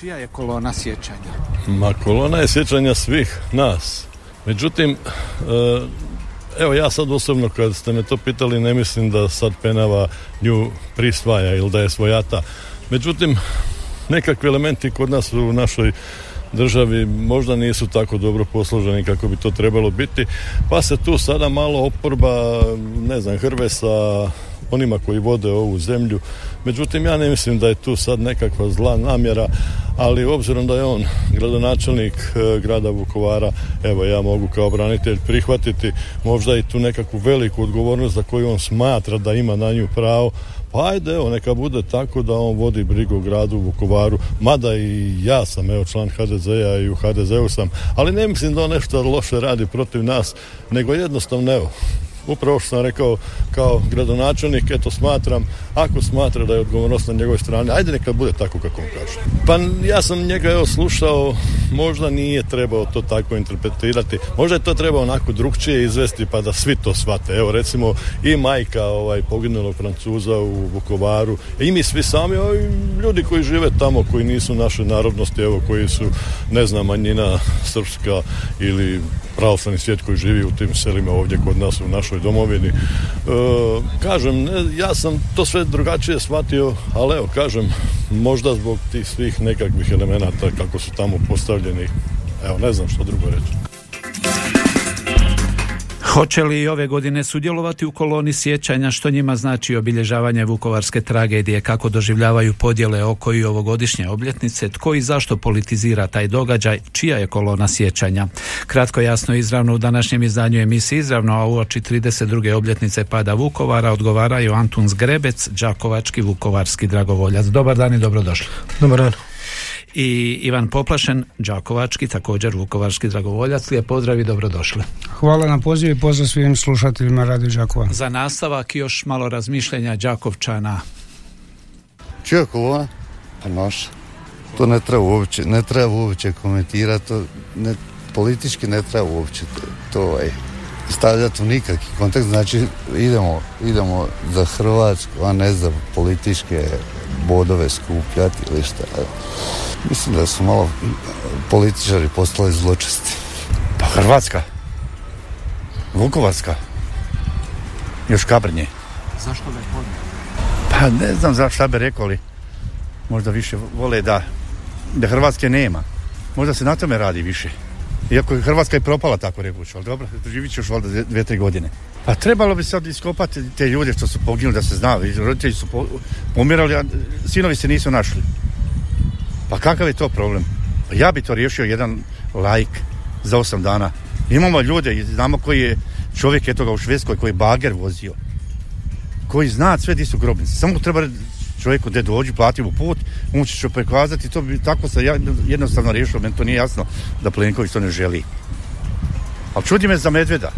Čija je kolona sjećanja? Ma kolona je sjećanja svih nas. Međutim, e, evo ja sad osobno kad ste me to pitali ne mislim da sad Penava nju prisvaja ili da je svojata. Međutim, nekakvi elementi kod nas u našoj državi možda nisu tako dobro posloženi kako bi to trebalo biti, pa se tu sada malo oporba, ne znam, hrve sa onima koji vode ovu zemlju. Međutim, ja ne mislim da je tu sad nekakva zla namjera, ali obzirom da je on gradonačelnik e, grada Vukovara, evo ja mogu kao branitelj prihvatiti možda i tu nekakvu veliku odgovornost za koju on smatra da ima na nju pravo, pa ajde, evo, neka bude tako da on vodi brigu o gradu Vukovaru, mada i ja sam, evo, član HDZ-a i u HDZ-u sam, ali ne mislim da on nešto loše radi protiv nas, nego jednostavno, evo, upravo što sam rekao kao gradonačelnik, eto smatram, ako smatra da je odgovornost na njegovoj strani, ajde neka bude tako kako on kaže. Pa ja sam njega evo slušao, možda nije trebao to tako interpretirati, možda je to trebao onako drugčije izvesti pa da svi to shvate. Evo recimo i majka ovaj, poginulog Francuza u Vukovaru, i mi svi sami, i ljudi koji žive tamo, koji nisu naše narodnosti, evo koji su, ne znam, manjina srpska ili pravoslavni svijet koji živi u tim selima ovdje kod nas u našoj domovini. E, kažem, ne, ja sam to sve drugačije shvatio, ali evo, kažem, možda zbog tih svih nekakvih elemenata kako su tamo postavljeni, evo, ne znam što drugo reći. Hoće li i ove godine sudjelovati u koloni sjećanja što njima znači obilježavanje vukovarske tragedije, kako doživljavaju podjele oko i ovogodišnje obljetnice, tko i zašto politizira taj događaj, čija je kolona sjećanja. Kratko jasno izravno u današnjem izdanju emisije izravno, a uoči 32. obljetnice pada Vukovara odgovaraju Antun Zgrebec, Đakovački vukovarski dragovoljac. Dobar dan i dobrodošli. Dobar dan. I Ivan Poplašen, Đakovački, također vukovarski dragovoljac. Lijep pozdrav i dobrodošli. Hvala na pozivu i pozdrav svim slušateljima Radio Đakova. Za nastavak još malo razmišljenja Đakovčana. Kolona? Pa naša. To ne treba uopće, ne treba uopće komentirati, to ne, politički ne treba uopće to, to ovaj, stavljati u nikakvi kontekst, znači idemo, idemo za Hrvatsku, a ne za političke bodove skupljati ili šta. Mislim da su malo političari postali zločesti. Pa Hrvatska. Vukovarska. Još kabrnje. Zašto ne podne? Pa ne znam za šta bi rekao, ali možda više vole da, da Hrvatske nema. Možda se na tome radi više. Iako je Hrvatska i propala tako rekući, ali dobro, živit će još valjda dvije, dvije, tri godine. Pa trebalo bi sad iskopati te ljude što su poginuli da se zna. Roditelji su po, pomirali, a sinovi se nisu našli. Pa kakav je to problem? Pa ja bi to riješio jedan lajk za osam dana. Imamo ljude, znamo koji je čovjek eto ga u Švedskoj koji je bager vozio. Koji zna sve di su grobnice. Samo treba čovjeku gdje dođi, plati mu put, on će će prikazati, to bi tako se jednostavno riješilo, meni to nije jasno da Plenković to ne želi. Ali čudi me za Medveda.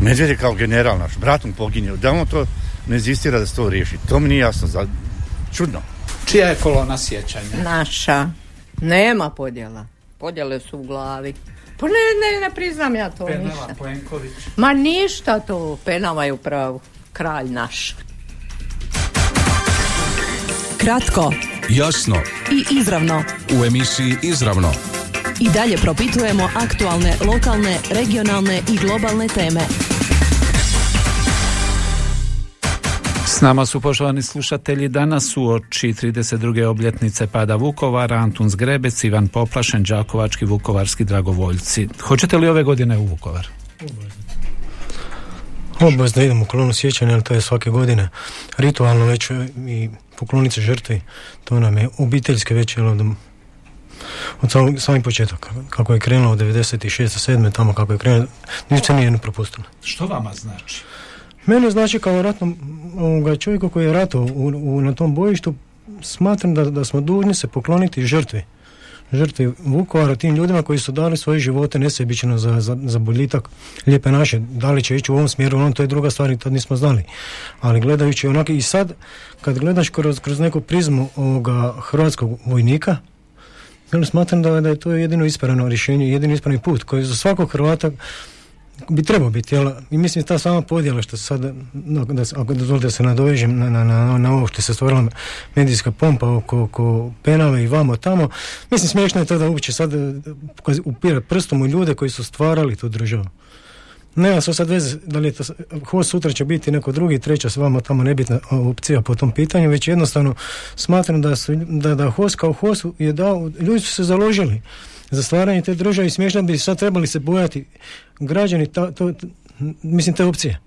Medved je kao general naš, brat mu poginio, da on to ne inzistira da se to riješi. To mi nije jasno, za... čudno. Čija je kolona sjećanja? Naša. Nema podjela. Podjele su u glavi. Pa ne, ne, ne priznam ja to Penava, ništa. Plenković. Ma ništa to. Penava je upravo kralj naš. Kratko Jasno i izravno. u emisiji Izravno. I dalje propitujemo aktualne, lokalne, regionalne i globalne teme. S nama su poštovani slušatelji danas u oči 32. obljetnice pada Vukovara, Antun Zgrebec, Ivan Poplašen, Đakovački, Vukovarski dragovoljci. Hoćete li ove godine u Vukovar? Obavezno idemo u kolonu sjećanja, jer to je svake godine ritualno već i poklonice žrtvi. To nam je obiteljske već od, od samog, samih početaka. Kako je krenulo od 96. 7. tamo kako je krenulo, ništa nije propustilo. Što vama znači? Mene znači kao ratnom ovoga čovjeku koji je ratao na tom bojištu, smatram da, da smo dužni se pokloniti žrtvi. žrtvi Vukovara, tim ljudima koji su dali svoje živote nesebično za, za, za boljitak lijepe naše. Da li će ići u ovom smjeru, on to je druga stvar i tad nismo znali. Ali gledajući onako i sad, kad gledaš kroz, kroz neku prizmu ovoga hrvatskog vojnika, smatram da, da je to jedino ispravno rješenje, jedini ispravni put koji za svakog Hrvata bi trebao biti, jel? I mislim ta sama podjela što sad, no, da, ako dozvolite da se nadovežem na, na, na, na ovo što se stvorila medijska pompa oko, oko penale i vamo tamo, mislim smiješno je to da uopće sad upire prstom u ljude koji su stvarali tu državu. Nema se sad veze da li je to, host sutra će biti neko drugi, treća s vama tamo nebitna opcija po tom pitanju, već jednostavno smatram da, su, da, da host kao host je dao, ljudi su se založili za stvaranje te države i smiješno bi sad trebali se bojati građani ta, to, mislim te opcije.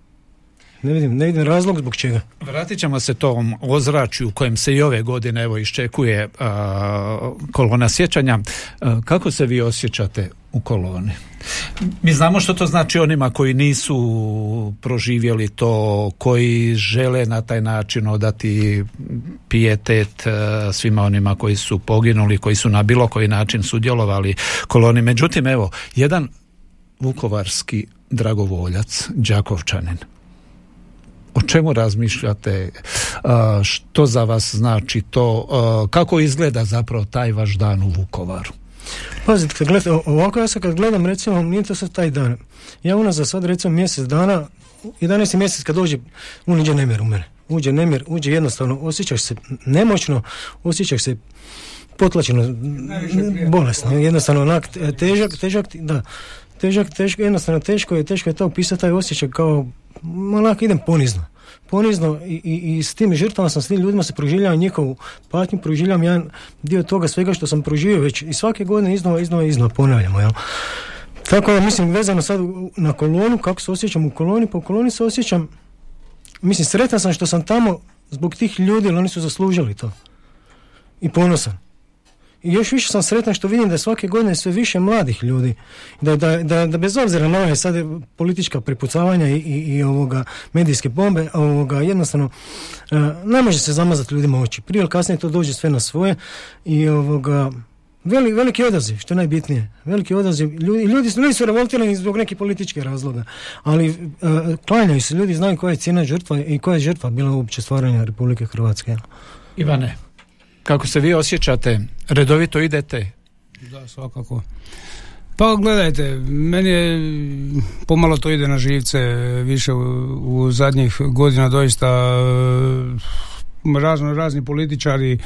Ne vidim, ne vidim razlog zbog čega. Vratit ćemo se tom ozračju u kojem se i ove godine evo iščekuje a, kolona sjećanja. A, kako se vi osjećate u koloni? Mi znamo što to znači onima koji nisu proživjeli to, koji žele na taj način odati pijetet a, svima onima koji su poginuli, koji su na bilo koji način sudjelovali koloni. Međutim, evo, jedan vukovarski dragovoljac, Đakovčanin, o čemu razmišljate, a, što za vas znači to, a, kako izgleda zapravo taj vaš dan u Vukovaru? Pazite, kad gledate, ovako ja sad kad gledam, recimo, nije to sad taj dan. Ja unazad sad, recimo, mjesec dana, 11. mjesec kad dođe, on iđe nemir u mene. Uđe nemir, uđe jednostavno, osjećaš se nemoćno, osjećaš se potlačeno, bolesno, jednostavno onak, težak, težak, da, težak, teško, jednostavno teško je, teško je to opisati taj osjećaj kao, onak idem ponizno. Ponizno i, i, i s tim žrtvama sam, s tim ljudima se proživljavam njihovu patnju, proživljavam jedan dio toga svega što sam proživio već i svake godine iznova, iznova, iznova ponavljamo, jel? Tako da mislim vezano sad na kolonu, kako se osjećam u koloni, po koloni se osjećam, mislim sretan sam što sam tamo zbog tih ljudi, jer oni su zaslužili to. I ponosan. I još više sam sretan što vidim da svake godine sve više mladih ljudi. Da, da, da, da bez obzira na ove sad politička prepucavanja i, i, i ovoga medijske bombe, ovoga jednostavno e, ne može se zamazati ljudima oči. Prije ili kasnije to dođe sve na svoje i ovoga Veli, veliki odaziv, što je najbitnije. Veliki odaziv. Ljudi, ljudi, su, ljudi su revoltirani zbog nekih političkih razloga, ali e, klanjaju se, ljudi znaju koja je cijena žrtva i koja je žrtva bila uopće stvaranja Republike Hrvatske. Ivane, kako se vi osjećate? Redovito idete? Da, svakako. Pa gledajte, meni je pomalo to ide na živce više u, u zadnjih godina doista e, razno razni političari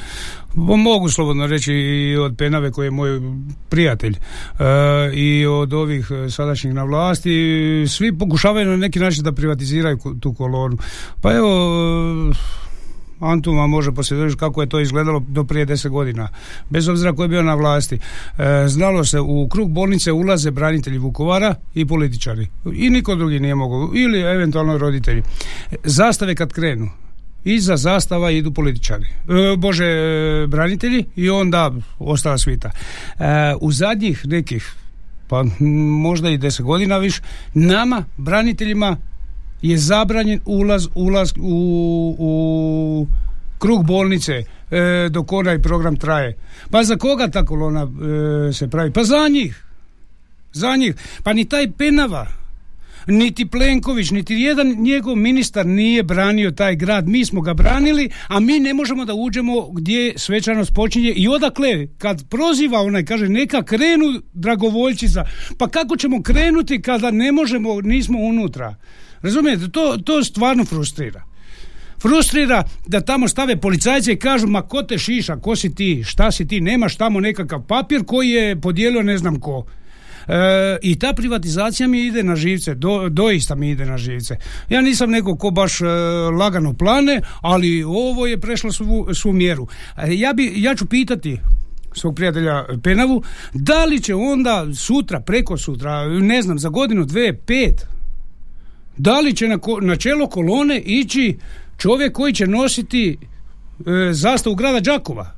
mogu slobodno reći i od Penave koji je moj prijatelj e, i od ovih e, sadašnjih na vlasti svi pokušavaju na neki način da privatiziraju tu kolonu pa evo Antun vam može posvjedočiti kako je to izgledalo do prije deset godina. Bez obzira ko je bio na vlasti. E, znalo se, u krug bolnice ulaze branitelji Vukovara i političari. I niko drugi nije mogao. Ili eventualno roditelji. Zastave kad krenu, iza zastava idu političari. E, Bože, e, branitelji i onda ostala svita. E, u zadnjih nekih pa možda i deset godina više, nama, braniteljima, je zabranjen ulaz, ulaz u, u krug bolnice e, dok onaj program traje. Pa za koga ta kolona e, se pravi? Pa za njih. Za njih. Pa ni taj Penava, niti Plenković, niti jedan njegov ministar nije branio taj grad. Mi smo ga branili, a mi ne možemo da uđemo gdje svečanost počinje i odakle kad proziva onaj kaže neka krenu dragovoljčica. Pa kako ćemo krenuti kada ne možemo, nismo unutra? Razumijete, to, to stvarno frustrira. Frustrira da tamo stave policajce i kažu ma ko te šiša, ko si ti, šta si ti, nemaš tamo nekakav papir koji je podijelio ne znam ko. E, I ta privatizacija mi ide na živce, do, doista mi ide na živce. Ja nisam neko ko baš e, lagano plane, ali ovo je prešlo svu, svu mjeru. E, ja, bi, ja ću pitati svog prijatelja Penavu, da li će onda sutra, preko sutra, ne znam, za godinu, dve, pet, da li će na, ko- na čelo kolone ići čovjek koji će nositi e, zastavu grada Đakova?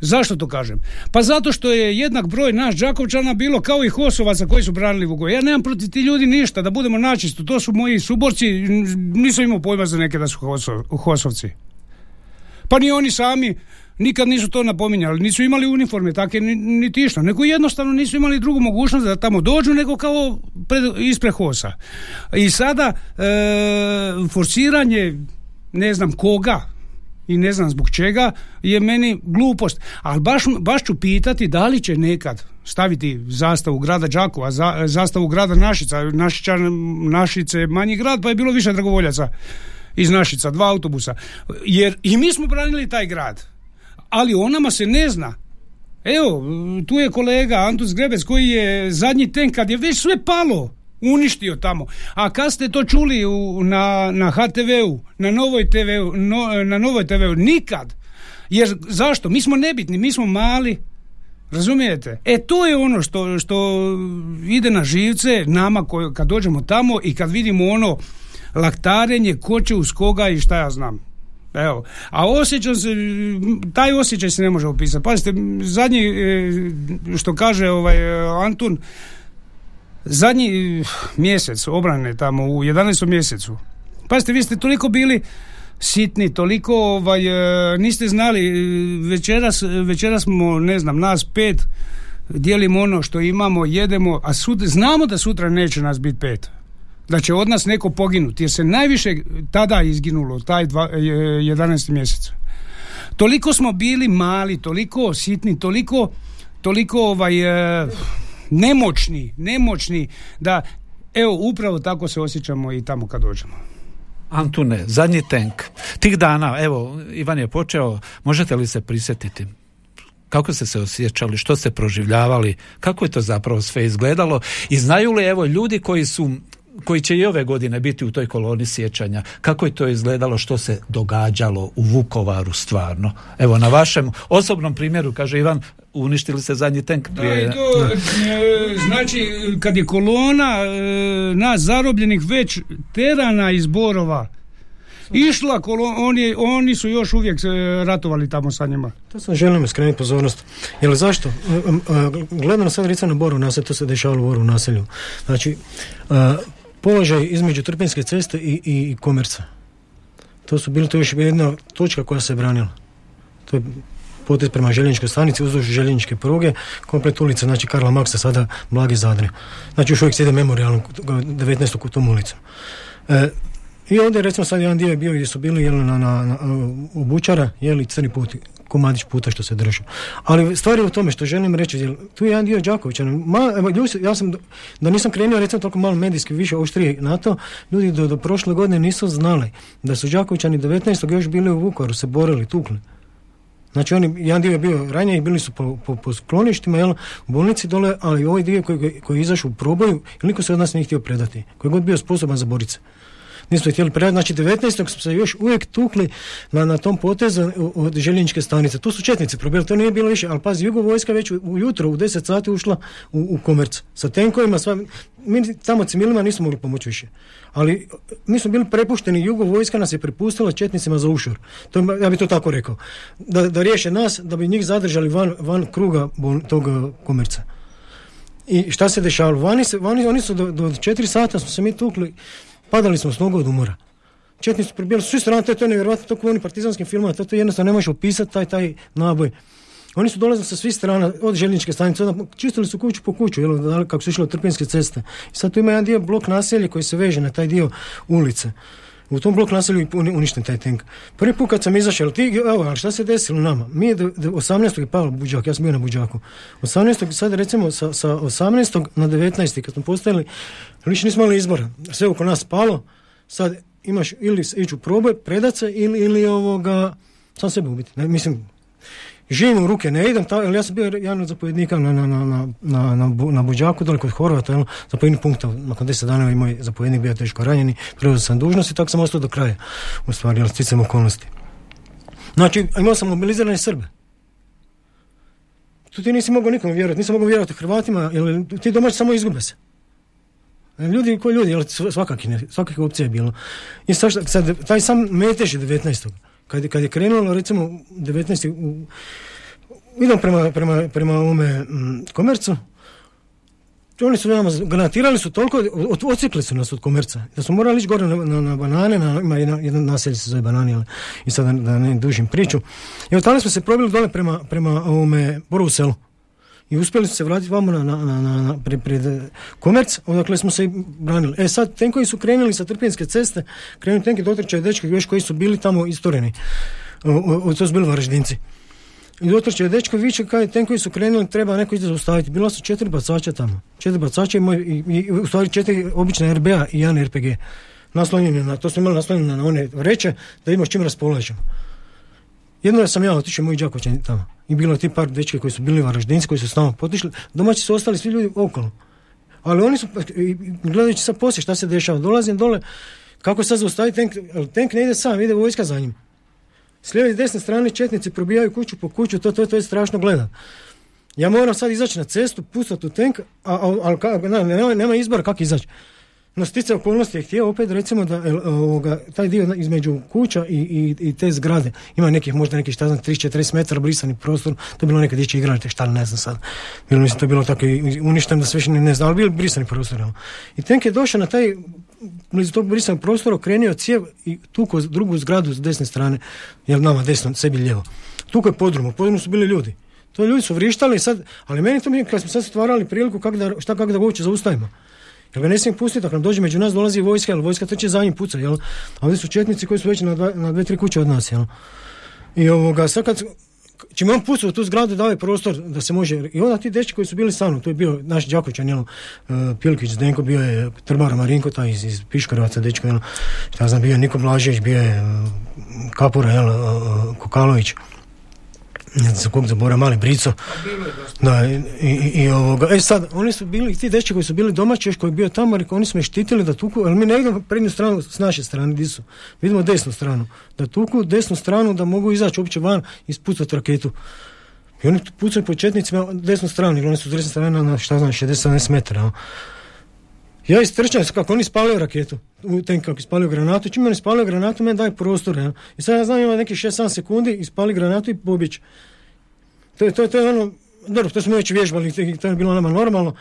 Zašto to kažem? Pa zato što je jednak broj naš Đakovčana bilo kao i Hosovaca koji su branili Vukovar. Ja nemam protiv ti ljudi ništa, da budemo načisto. To su moji suborci, nisam imao pojma za neke da su Hoso- Hosovci. Pa ni oni sami nikad nisu to napominjali, nisu imali uniforme takve ni- niti išta, nego jednostavno nisu imali drugu mogućnost da tamo dođu nego kao pred, ispred HOS-a. I sada e, forsiranje ne znam koga i ne znam zbog čega je meni glupost. Ali baš, baš ću pitati da li će nekad staviti zastavu grada Đakova, za, zastavu grada Našica, Našića, Našice manji grad pa je bilo više dragovoljaca iz Našica, dva autobusa. Jer i mi smo branili taj grad. Ali o nama se ne zna. Evo, tu je kolega Antus Grebec koji je zadnji ten kad je već sve palo uništio tamo. A kad ste to čuli u, na, na HTV-u, na Novoj TV-u, no- na Novoj TV-u, nikad. Jer zašto? Mi smo nebitni, mi smo mali. Razumijete? E to je ono što, što ide na živce nama koji, kad dođemo tamo i kad vidimo ono laktarenje ko će uz koga i šta ja znam. Evo, a osjećam se, taj osjećaj se ne može opisati. Pazite, zadnji, e, što kaže ovaj e, Antun, zadnji eh, mjesec obrane tamo u 11. mjesecu. Pazite, vi ste toliko bili sitni, toliko ovaj, e, niste znali, e, večeras, večeras smo, ne znam, nas pet, dijelimo ono što imamo, jedemo, a sud, znamo da sutra neće nas biti pet. Da će od nas neko poginuti, jer se najviše tada izginulo, taj dva, e, 11. mjesec. Toliko smo bili mali, toliko sitni, toliko, toliko ovaj, e, nemoćni, nemoćni, da evo upravo tako se osjećamo i tamo kad dođemo. Antune, zadnji tank. Tih dana, evo, Ivan je počeo, možete li se prisjetiti? Kako ste se osjećali, što ste proživljavali, kako je to zapravo sve izgledalo i znaju li evo ljudi koji su koji će i ove godine biti u toj koloni sjećanja, kako je to izgledalo, što se događalo u Vukovaru stvarno. Evo, na vašem osobnom primjeru, kaže Ivan, uništili ste zadnji tank Da, prije... i to, e, znači, kad je kolona e, nas zarobljenih već terana iz Borova išla, kolo, oni, oni su još uvijek e, ratovali tamo sa njima. To sam želim skrenuti pozornost. Jer zašto? Gledano sad recimo na Boru naselju, to se dešavalo u Boru naselju. Znači, položaj između Trpinjske ceste i, i komerca. To su bili to još jedna točka koja se branila. To je potez prema željezničkoj stanici uzduž željezničke pruge, komplet ulica, znači Karla Maksa, sada Blagi Zadre. Znači još uvijek sjede memorijalno 19. u tom ulicom. E, I ovdje recimo sad jedan dio je bio gdje su bili jel, na, na, na, u Bučara, jeli crni put, komadić puta što se držao. Ali stvar je u tome što želim reći, jel, tu je jedan dio Đakovića. Ma, evo, ljudi, ja sam, da nisam krenuo recimo toliko malo medijski više oštrije na to, ljudi do, do prošle godine nisu znali da su Đakovićani 19. još bili u Vukovaru, se borili, tukli. Znači oni, jedan dio je bio ranije, bili su po, po, po skloništima, jel, u bolnici dole, ali ovaj dio koji, koji je izašao u proboju, niko se od nas nije htio predati. Koji god bio sposoban za borice. Nismo htjeli predati, znači 19. smo se još uvijek tukli na, na tom potezu od željezničke stanice. Tu su četnici probili, to nije bilo više, ali pazi, jugo vojska već ujutro u 10 sati ušla u, u komerc. Sa tenkovima, sva, mi tamo civilima nismo mogli pomoći više. Ali mi smo bili prepušteni, jugo vojska nas je prepustila četnicima za ušor. To, ja bi to tako rekao. Da, da riješe nas, da bi njih zadržali van, van kruga bol, tog eh, komerca. I šta se dešavalo? Vani, se, vani oni su do, do 4 sata smo se mi tukli, padali smo s nogu od umora. Četni su prebijali svi strane, to je to je nevjerojatno, to kao u onim partizanskim filmama, to, to jednostavno ne možeš opisati taj, taj naboj. Oni su dolazili sa svih strana, od željezničke stanice, onda čistili su kuću po kuću, jel, kako su išli od Trpinjske ceste. I sad tu ima jedan dio blok naselja koji se veže na taj dio ulice. U tom blok naselju uništen taj tank. Prvi put kad sam izašao, ti, evo, ali šta se desilo nama? Mi je do, do 18. je pao Buđak, ja sam bio na Buđaku. 18. sad recimo sa, sa 18. na 19. kad smo postavili, više nismo imali izbora. Sve oko nas palo, sad imaš ili ići u proboj, predat se ili, ili ovoga, sam sebe ubiti. Ne, mislim, živim u ruke ne idem, ta, ja sam bio jedan od zapovjednika na, na, na, na, na, na, Bu- na Buđaku, dole kod Horvata, jel, zapovjednik punkta, nakon deset dana je moj zapovjednik bio teško ranjeni, preuzeo sam dužnost i tako sam ostao do kraja, u stvari, jel, sticam okolnosti. Znači, imao sam mobilizirane Srbe. Tu ti nisi mogao nikome vjerovati, nisam mogao vjerovati Hrvatima, jer ti domaći samo izgube se. Ljudi koji ljudi, jel, svakaki, ne, svakakve opcije je bilo. I sad, sad, taj sam metež je 19. Kad, kad je krenulo, recimo, 19. U, idem prema, prema, prema ovome mm, komercu, oni su nama granatirali su toliko, ocikli su nas od komerca, da smo morali ići gore na, na, na banane, na, ima jedan, jedan naselje se zove banani, ali i sad da, da ne dužim priču. I od smo se probili dole prema, prema ovome Borovu. I uspjeli su se vratiti vamo na, na, na, na, pred, pred komerc, odakle smo se branili. E sad, tenkovi su krenuli sa Trpinske ceste, krenuli tenki dotrčaju dečki još koji su bili tamo istoreni. O, o, to su bili varaždinci. I dotrče dečko viče kaj tenkovi su krenuli, treba neko ide zaustaviti. Bila su četiri bacača tamo. Četiri bacača i, moj, i, i u stvari četiri obične RBA i jedan RPG. Naslonjeni na, to smo imali naslonjeno na one vreće da imamo s čim raspolažemo. Jedno sam ja otišao moj Đakovićan tamo. I bilo ti par dečke koji su bili varaždinci, koji su s potišli. Domaći su ostali svi ljudi okolo. Ali oni su, gledajući sad poslije šta se dešava, dolazim dole, kako sad zaustaviti tank, ali tank ne ide sam, ide vojska za njim. S lijeve i desne strane četnici probijaju kuću po kuću, to, to, to je strašno gledat. Ja moram sad izaći na cestu, pustati u a, ali nema, nema izbora kako izaći. No stice okolnosti je htio opet recimo da ovoga, taj dio između kuća i, i, i te zgrade ima nekih možda nekih šta znam 30-40 metara brisani prostor, to je bilo neka dječje igralište, šta ne znam sad. Bilo mislim to je bilo tako uništeno da se više ne znam, ali bili brisani prostor. evo. I tank je došao na taj blizu tog brisanog prostora okrenio cijev i tuko drugu zgradu s desne strane, jel nama desno, sebi lijevo. Tuko je podrum, u podrumu su bili ljudi. To ljudi su vrištali sad, ali meni to mi, kad smo sad stvarali priliku kako da, šta kako da ga uopće zaustavimo. Jer ga ne smijem pustiti, ako nam dođe među nas dolazi vojska, jer vojska trče za njim puca, jel? A ovdje su četnici koji su već na, dva, na dve, tri kuće od nas, jel? I ovoga, sad kad, čim on u tu zgradu, dao prostor da se može, i onda ti dečki koji su bili sa mnom, to je bio naš Đakovićan, jel, uh, Pilkić, Zdenko, bio je Trbara Marinko, taj iz, iz Piškarevaca, dečko, jel, šta znam, bio je Niko Blažević, bio je uh, Kapura, jel, uh, Kokalović, ne znam kog zabora, mali Brico. Da, i, i, i ovoga. E sad, oni su bili, ti dečki koji su bili domaći, još koji je bio tamo, rekao, oni su me štitili da tuku, ali mi ne idemo prednju stranu s naše strane, di su. Vidimo desnu stranu. Da tuku desnu stranu, da mogu izaći uopće van i spucati raketu. I oni pucaju po četnicima desnu stranu, jer oni su s desne strane na, šta znam, 60-70 metara. jel. Ja istrčam se kako oni spalio raketu, u ten kako ispalio granatu, čim oni spalio granatu, meni daj prostor, jel? I sad ja znam ima nekih 6-7 sekundi, ispali granatu i pobjeći. To je, to je, to je ono, dobro, to smo već vježbali, to je- bilo nama normalno.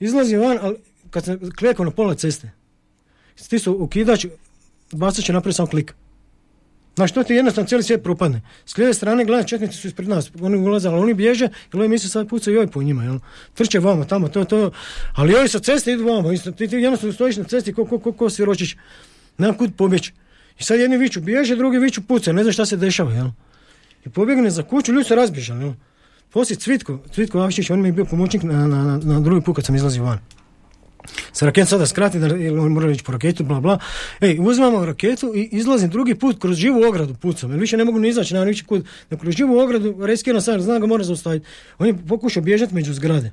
Izlazi van, ali kad sam klekao na pola ceste, stisao ukidač, bacat će napraviti samo klik. Znaš, to ti jednostavno cijeli svijet propadne. S lijeve strane, gledaj, četnici su ispred nas, oni ulaze, ali oni bježe, jer oni misle sad pucaju ovi po njima, jel? Trče vamo, tamo, to, to, ali ovi sa ceste idu vamo, isto, ti, ti jednostavno stojiš na cesti ko, ko, ko, ko siročić, nema kud pobjeći. I sad jedni viču bježe, drugi viču puca, ne znaš šta se dešava, jel? I pobjegne za kuću, ljudi su razbježali, jel? Poslije Cvitko, Cvitko Avšić, on mi je bio pomoćnik na, na, na, na drugi put kad sam izlazio van. Sa raketom sada skrati, da, mora ići po raketu, bla, bla. Ej, uzmamo raketu i izlazim drugi put kroz živu ogradu pucam, jer više ne mogu ni izaći, nema nići kud. Nego kroz živu ogradu, riskiram sam, znam ga mora zaustaviti. On je pokušao bježati među zgrade.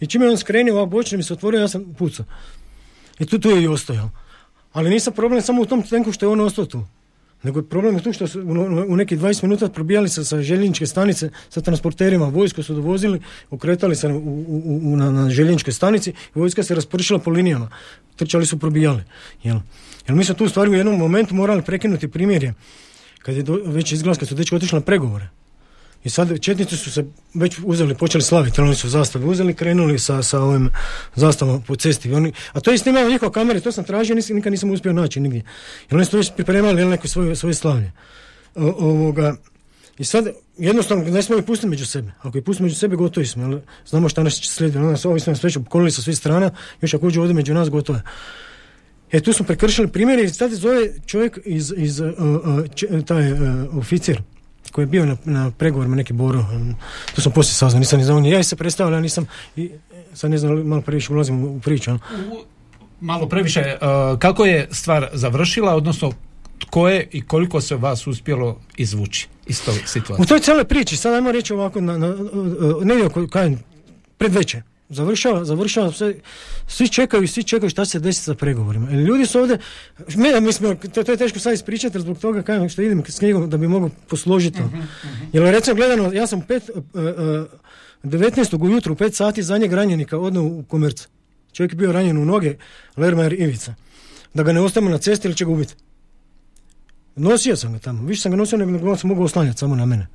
I čim je on skrenio, ovako bočno mi se otvorio, ja sam pucao. I tu, tu je i ostao. Ali nisam problem samo u tom tenku što je on ostao tu. Nego problem je tu što su u, nekih 20 minuta probijali se sa željezničke stanice sa transporterima, vojsko su dovozili, okretali se u, u, u, na, na željezničkoj stanici i vojska se raspršila po linijama. Trčali su probijali. Jel? Jer mi smo tu stvari u jednom momentu morali prekinuti primjerje. Kad je do, već izglas, kad su dečki otišli na pregovore. I sad četnici su se već uzeli, počeli slaviti, oni su zastave uzeli, krenuli sa, sa ovim zastavom po cesti. Oni, a to je snimao njihova kamere, to sam tražio, nisam, nikad nisam uspio naći nigdje. Jer oni su već pripremali neko svoje, svoje slavlje. O, ovoga, I sad jednostavno ne smemo ih pustiti među sebe. Ako ih pustimo među sebe, gotovi smo. Jel? Znamo šta nas. Onda nas ovi su nas već opkolili sa svih strana, još ako uđe ovdje među nas, gotovo. E, tu smo prekršili primjer i sad zove čovjek iz, iz uh, uh, če- taj uh, oficir koji je bio na, na pregovorima neki Boro, to sam poslije saznao, nisam ni znao, ja se predstavljao, ja nisam, i, sad ne znam, malo previše ulazim u, u priču. ono. Malo previše, uh, kako je stvar završila, odnosno tko je i koliko se vas uspjelo izvući iz tog U situacije? toj cijeloj priči, sad ajmo reći ovako, na, na, negdje oko, kažem, predveče, završava, završava sve, svi čekaju i svi čekaju šta se desiti sa pregovorima. Jer ljudi su ovdje, me, mislim, to, to je teško sad ispričati, jer zbog toga kažem što idem s knjigom da bi mogu posložiti. to. Jer recimo gledano, ja sam pet, uh, uh, 19. ujutru u 5 sati zadnjeg ranjenika odneo u komerc. Čovjek je bio ranjen u noge, Lermajer Ivica. Da ga ne ostavimo na cesti ili će ga ubiti. Nosio sam ga tamo, više sam ga nosio nego nego sam mogao oslanjati samo na mene.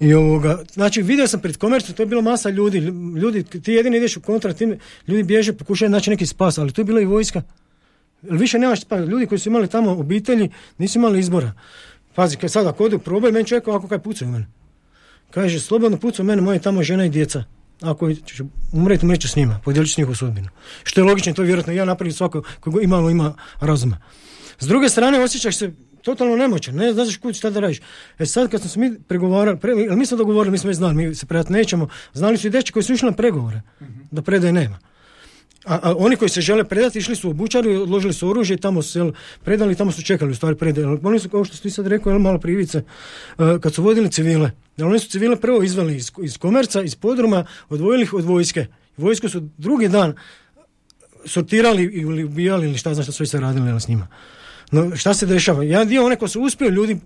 I ovoga, znači vidio sam pred komercom, to je bila masa ljudi, ljudi, ti jedini ideš u kontra, ti, ljudi bježe, pokušaju naći neki spas, ali tu je bila i vojska. Više nemaš spas, ljudi koji su imali tamo obitelji, nisu imali izbora. Pazi, kad sad ako odu probaj, meni čovjek ovako kaj pucaju mene. Kaže, slobodno pucaju mene, moje tamo žena i djeca. Ako ću umreti, umreću s njima, podijelit ću s njihovu sudbinu. Što je logično, to je vjerojatno ja napravim svako koji imalo ima razuma. S druge strane, osjećaš se totalno nemoćan, ne znaš kud šta da radiš. E sad kad smo se mi pregovarali, pre, jel mi smo dogovorili, mi smo već znali, mi se predati nećemo, znali su i dečki koji su išli na pregovore, da predaje nema. A, a oni koji se žele predati išli su u bučaru, odložili su oružje i tamo su jel, predali, tamo su čekali u stvari predaju. Ali Oni su, kao što ste sad rekao, jel, malo privice, uh, kad su vodili civile, jel, oni su civile prvo izveli iz, iz komerca, iz podruma, odvojili ih od vojske. Vojsku su drugi dan sortirali ili ubijali ili šta znaš šta su sve radili jel, s njima. No, šta se dešava? Jedan dio one ko su uspjeli ljudi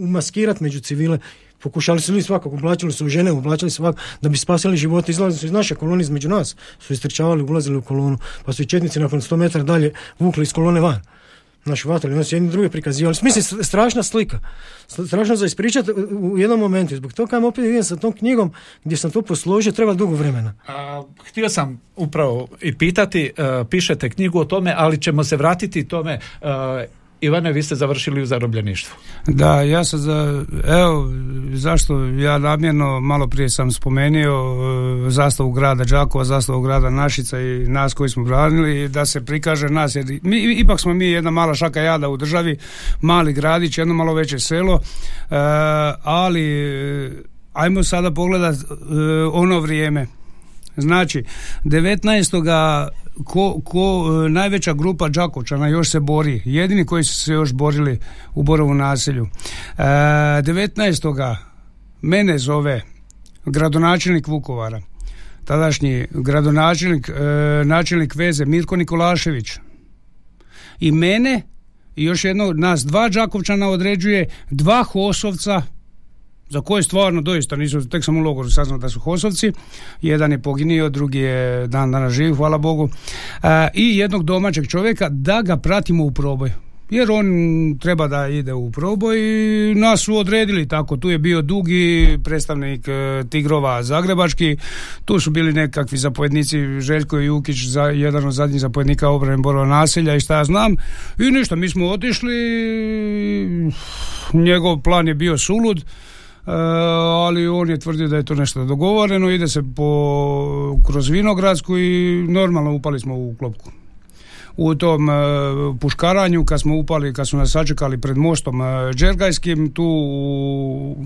umaskirati među civile, pokušali su ljudi svakako, oblačili su u žene, oblačili svakako da bi spasili živote, izlazili su iz naše kolone između nas, su istrčavali, ulazili u kolonu, pa su i četnici nakon 100 metara dalje vukli iz kolone van. Naši vatali, oni su jedni drugi prikazivali. Mislim, strašna slika. Strašno za ispričati u jednom momentu. Zbog toga kam opet idem sa tom knjigom gdje sam to posložio, treba dugo vremena. A, htio sam upravo i pitati, uh, pišete knjigu o tome, ali ćemo se vratiti tome uh, Ivane, vi ste završili u zarobljeništvu. Da, ja sam za, evo, zašto ja namjerno, malo prije sam spomenio e, zastavu grada Đakova, zastavu grada Našica i nas koji smo branili, da se prikaže nas, jer mi, ipak smo mi jedna mala šaka jada u državi, mali gradić, jedno malo veće selo, e, ali ajmo sada pogledat e, ono vrijeme. Znači, 19 ko, ko e, najveća grupa Đakovčana još se bori, jedini koji su se još borili u Borovu naselju. E, 19. mene zove gradonačelnik Vukovara, tadašnji gradonačelnik, e, načelnik veze Mirko Nikolašević. I mene i još jedno, nas dva Đakovčana određuje, dva Hosovca, za koje stvarno doista nisu, tek sam u logoru saznao da su Hosovci, jedan je poginio, drugi je dan dana živ, hvala Bogu, e, i jednog domaćeg čovjeka da ga pratimo u proboj. Jer on treba da ide u proboj i nas su odredili tako. Tu je bio dugi predstavnik e, Tigrova Zagrebački, tu su bili nekakvi zapovjednici Željko Jukić, za, jedan od zadnjih zapovjednika obrane Borova naselja i šta ja znam. I ništa, mi smo otišli, njegov plan je bio sulud, ali on je tvrdio da je to nešto dogovoreno, ide se po, kroz Vinogradsku i normalno upali smo u klopku. U tom e, puškaranju kad smo upali, kad su nas sačekali pred mostom e, Đergajskim, tu u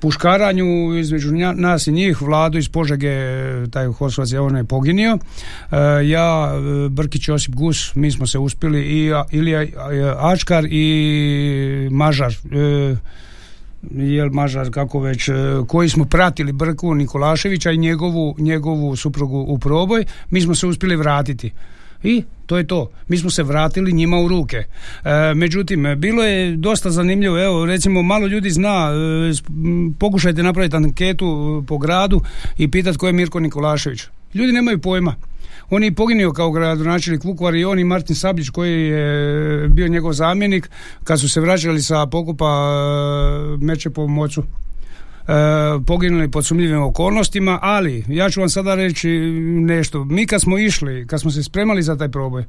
puškaranju između nas i njih, Vladu iz Požege, taj Hosvac je on je poginio. ja, Brkić Josip Gus, mi smo se uspjeli i Ilija Ačkar i Mažar jel Mažar kako već e, koji smo pratili Brku Nikolaševića i njegovu, njegovu suprugu u proboj mi smo se uspjeli vratiti i to je to. Mi smo se vratili njima u ruke. E, međutim, bilo je dosta zanimljivo. Evo, recimo, malo ljudi zna, e, pokušajte napraviti anketu po gradu i pitati ko je Mirko Nikolašević. Ljudi nemaju pojma. On je poginio kao gradonačelnik Vukovar i on i Martin Sabljić koji je bio njegov zamjenik kad su se vraćali sa pokupa e, meče po mocu. E, poginuli pod sumnjivim okolnostima, ali ja ću vam sada reći nešto. Mi kad smo išli, kad smo se spremali za taj proboj, e,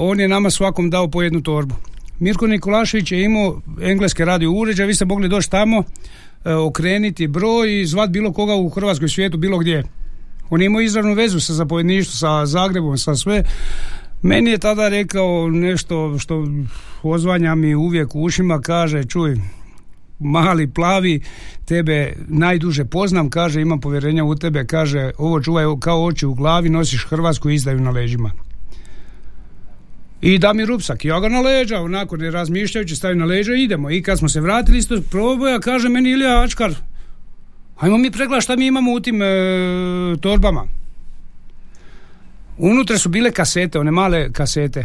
on je nama svakom dao po jednu torbu. Mirko Nikolašević je imao engleske radio uređaje, vi ste mogli doći tamo, e, okreniti broj i zvat bilo koga u Hrvatskoj svijetu, bilo gdje. On je imao izravnu vezu sa zapovjedništvom, sa Zagrebom, sa sve. Meni je tada rekao nešto što ozvanja mi uvijek u ušima, kaže, čuj, mali plavi, tebe najduže poznam, kaže, imam povjerenja u tebe, kaže, ovo čuvaj kao oči u glavi, nosiš Hrvatsku izdaju na leđima. I da mi rupsak, ja ga na leđa, onako ne razmišljajući, stavim na leđa i idemo. I kad smo se vratili iz tog proboja, kaže meni Ilija Ačkar, Ajmo mi pregledati šta mi imamo u tim e, torbama. Unutra su bile kasete, one male kasete.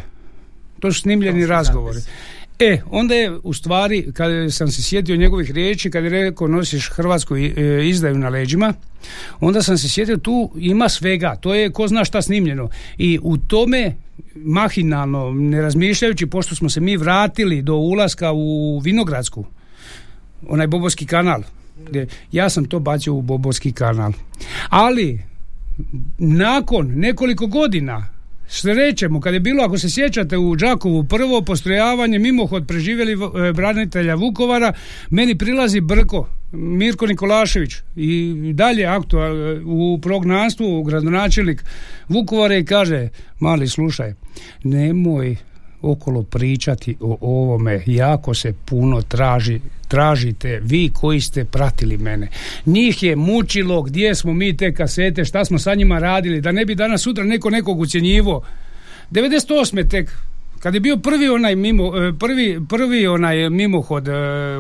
To su snimljeni razgovori. E, onda je u stvari, kada sam se sjetio njegovih riječi, kad je rekao nosiš hrvatsku e, izdaju na leđima, onda sam se sjetio tu ima svega, to je ko zna šta snimljeno. I u tome mahinalno, ne razmišljajući, pošto smo se mi vratili do ulaska u Vinogradsku, onaj Bobovski kanal, ja sam to bacio u Bobovski kanal. Ali, nakon nekoliko godina, srećemo, kad je bilo, ako se sjećate, u Đakovu prvo postrojavanje mimohod preživjeli e, branitelja Vukovara, meni prilazi Brko, Mirko Nikolašević i dalje aktual u prognanstvu gradonačelnik Vukovara i kaže, mali slušaj, nemoj okolo pričati o ovome, jako se puno traži, tražite vi koji ste pratili mene. Njih je mučilo gdje smo mi te kasete, šta smo sa njima radili, da ne bi danas sutra neko nekog ucjenjivo. 98. tek kad je bio prvi onaj mimo, e, prvi, prvi onaj mimohod e,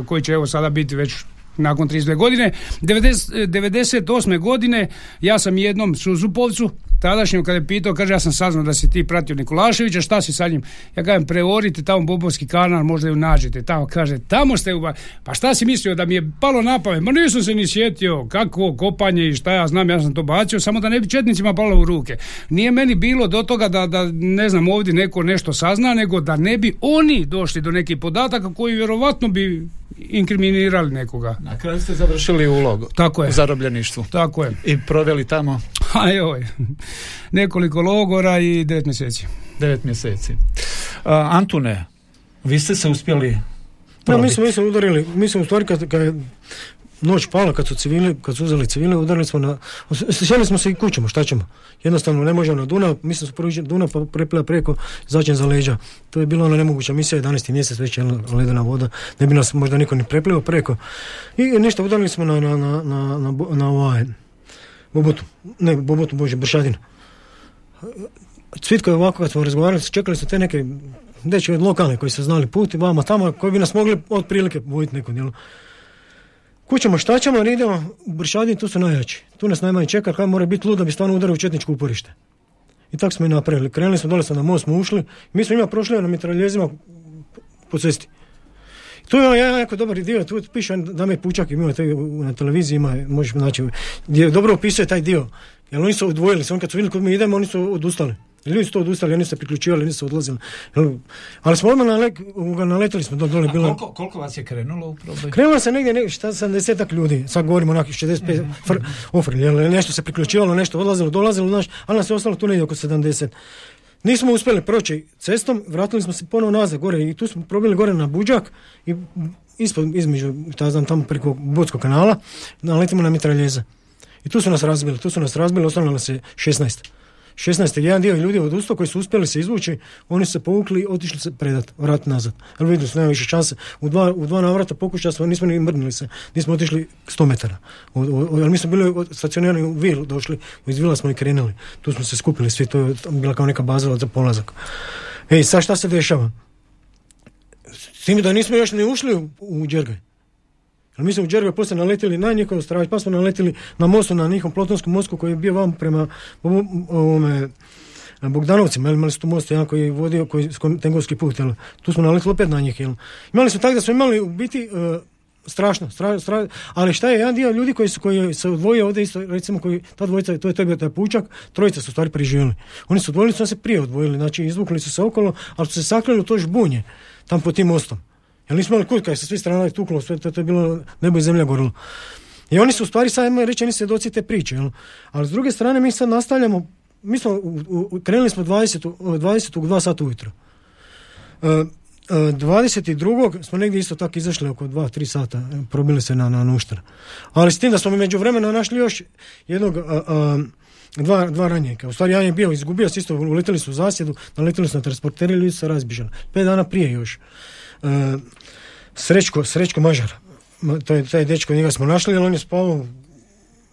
koji će evo sada biti već nakon 32 godine 90, 98. godine ja sam jednom Suzupovcu tadašnjem kada je pitao, kaže ja sam saznao da si ti pratio Nikolaševića, šta si sa njim? Ja kažem, preorite tamo Bobovski kanal, možda ju nađete. Tamo kaže, tamo ste u... Pa šta si mislio da mi je palo na pamet? Ma nisam se ni sjetio kako kopanje i šta ja znam, ja sam to bacio, samo da ne bi četnicima palo u ruke. Nije meni bilo do toga da, da ne znam, ovdje neko nešto sazna, nego da ne bi oni došli do nekih podataka koji vjerovatno bi inkriminirali nekoga. Na kraju ste završili ulog Tako je. u zarobljeništvu. Tako je. I proveli tamo? A joj, nekoliko logora i devet mjeseci. Devet mjeseci. Antune, vi ste se uspjeli ja, mi smo, mi smo udarili, mi smo u stvari kad, kad noć pala kad su civili, kad su uzeli civile, udarili smo na, sjeli smo se i kućemo, šta ćemo? Jednostavno ne možemo na Dunav, mi smo prvi Dunav pa prepila preko, začin za leđa. To je bila ona nemoguća misija, 11. mjesec već je ledena voda, ne bi nas možda niko ni preplio preko. I ništa, udarili smo na, na, na, na, na, na ovaj, Bobotu, ne Bobotu, Bože, Bršadinu. Cvitko je ovako kad smo razgovarali, čekali su te neke dečke lokalne koji su znali put i vama tamo koji bi nas mogli otprilike vojiti neko djelo. Kućemo šta ćemo, idemo u Bršadin, tu su najjači. Tu nas najmanje čeka, kaj mora biti lud bi stvarno udario u četničko uporište. I tako smo i napravili. Krenuli smo dole, smo na most smo ušli. Mi smo ima prošli na mitraljezima po cesti. Tu je jedan jako dobar dio, tu piše Dame Pučak, ima na televiziji, ima, možeš naći, gdje dobro opisuje taj dio. Jer oni su odvojili se, oni kad su vidjeli kod mi idemo, oni su odustali. Ljudi su to odustali, oni su se priključivali, nisu odlazili. Ali smo odmah naletili smo dole. Bilo... Koliko, koliko, vas je krenulo u problem? Krenulo se negdje, ne, šta, 70 ljudi, sad govorimo onakih 65 mm fr, nešto se priključivalo, nešto odlazilo, dolazilo, znaš, ali nas je ostalo tu negdje oko 70. Nismo uspjeli proći cestom, vratili smo se ponovo nazad gore i tu smo probili gore na Buđak i ispod, između, ta znam, tamo preko Botskog kanala, naletimo na mitraljeza. I tu su nas razbili, tu su nas razbili, ostalo nas je 16. 16. jedan dio ljudi odustao koji su uspjeli se izvući, oni se povukli i otišli se predat, vrat nazad. Ali vidjeli su, nema više šanse. U dva, u dva navrata pokušali smo, nismo ni mrnuli se, nismo otišli 100 metara. ali mi smo bili stacionirani u Vil, došli, iz Vila smo i krenuli. Tu smo se skupili svi, to je bila kao neka baza za polazak. Ej, sad šta se dešava? S tim da nismo još ni ušli u, u Đergaj. Ali mi smo u Đergoj poslije naletili na njihov straž, pa smo naletili na mostu, na njihovom plotonskom mostu koji je bio vam prema ovome, Bogdanovcima, imali su tu most jedan koji je vodio koji, tengovski put, jel? tu smo naletili opet na njih. Jel? Imali smo tako da smo imali u biti uh, strašno, stra, stra, ali šta je, jedan dio ljudi koji su koji se odvojio ovdje isto, recimo koji, ta dvojica, to je to taj pučak, trojica su stvari preživjeli. Oni su odvojili, su se prije odvojili, znači izvukli su se okolo, ali su se sakrili u to žbunje, tam po tim mostom. Jer nismo imali kut, kad se svi strana tuklo, sve to, to je bilo nebo i zemlja gorilo. I oni su u stvari sad imaju reći, oni svjedoci te priče. Jel? Ali s druge strane mi sad nastavljamo, mi smo, u, u, krenuli smo 20. 20. u 2 sata ujutro. Uh, 22. smo negdje isto tako izašli oko 2-3 sata, e, probili se na, na nuštar. Ali s tim da smo među vremena našli još jednog uh, dva, dva ranjeka. U stvari, jedan je bio, izgubio se isto, uletili su u zasjedu, naletili su na transporteri, ljudi su razbižali. Pet dana prije još. Uh, Srećko, Srećko Mažar. To je taj dečko, njega smo našli, ali on je spavao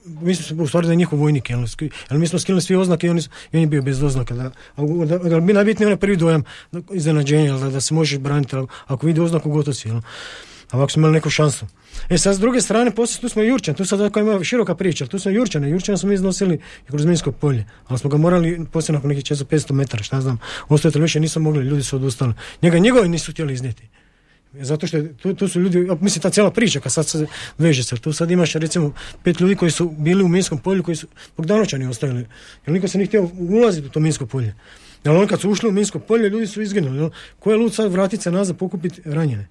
mislim u stvari da je njihov vojnik, jel, jel mi smo skinuli svi oznake i on, on je bio bez oznaka. Da, da, da, bi najbitnije onaj prvi dojam iznenađenja, da, da se možeš braniti, ako vidi oznaku gotovo si, jel. A ovako smo imali neku šansu. E sad s druge strane, poslije tu smo Jurčan, tu sad ako ima široka priča, tu smo Jurčane, Jurčana smo iznosili kroz Minsko polje, ali smo ga morali poslije nakon nekih 400-500 metara, šta znam, ostaviti više nisam mogli, ljudi su odustali. Njega njegovi nisu htjeli iznijeti. Zato što tu, tu su ljudi, mislim ta cijela priča kad sad se veže se, tu sad imaš recimo pet ljudi koji su bili u minskom polju koji su Bogdanočani ostavili, jer niko se nije htio ulaziti u to minsko polje. Jer oni kad su ušli u minsko polje, ljudi su izginuli. Ko je lud sad vratit se nazad pokupiti ranjene?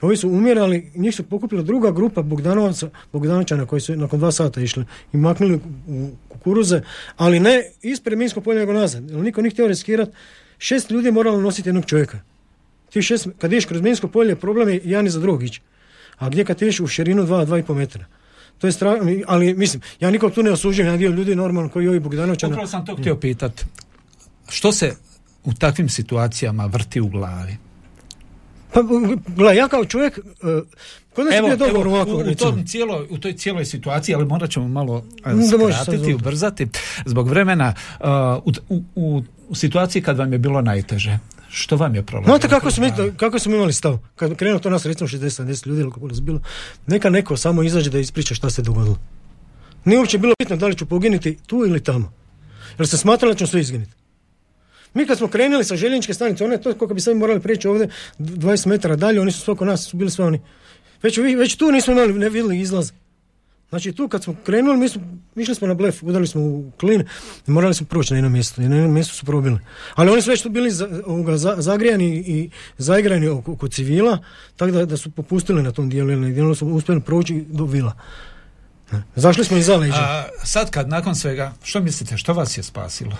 Ovi su umirali, njih su pokupila druga grupa Bogdanovaca, Bogdanočana koji su nakon dva sata išli i maknuli u kukuruze, ali ne ispred minskog polja nego nazad. Jer niko nije htio riskirati. Šest ljudi je moralo nositi jednog čovjeka. Ti šest, kad ideš kroz minsko polje, problem je jedan za drugog ići. A gdje kad ideš u širinu dva, dva i pol metra. To je stra... ali mislim, ja nikog tu ne osuđujem, ja dio ljudi normalno koji ovi Bogdanočana. Upravo sam to htio pitat. Što se u takvim situacijama vrti u glavi? Pa, gledaj, ja kao čovjek, uh, kod nas je ovako, u, u, tom cijeloj, u toj cijeloj situaciji, ali morat ćemo malo e, skratiti, ubrzati, zbog vremena, uh, u, u, u, situaciji kad vam je bilo najteže, što vam je prolazilo? Znate kako smo, kako smo imali stav? Kad krenuo to nas recimo 60-70 ljudi ili kako je bilo, neka neko samo izađe da ispriča šta se dogodilo. Nije uopće bilo bitno da li ću poginuti tu ili tamo. Jer se smatralo da ćemo sve izginuti. Mi kad smo krenuli sa željezničke stanice, one to koliko bi sad morali prijeći ovdje 20 metara dalje, oni su sve oko nas, su bili sve oni. Već, već tu nismo imali, ne vidjeli izlaz. Znači tu kad smo krenuli, mi smo, išli smo na blef, udarili smo u klin i morali smo proći na jedno mjesto. Na jednom mjestu su probili. Ali oni su već tu bili za, ovoga, za- zagrijani i zaigrani oko, oko civila, tako da, da su popustili na tom dijelu, jer na su uspjeli proći do vila. Zašli smo leđa. A, sad kad nakon svega, što mislite, što vas je spasilo?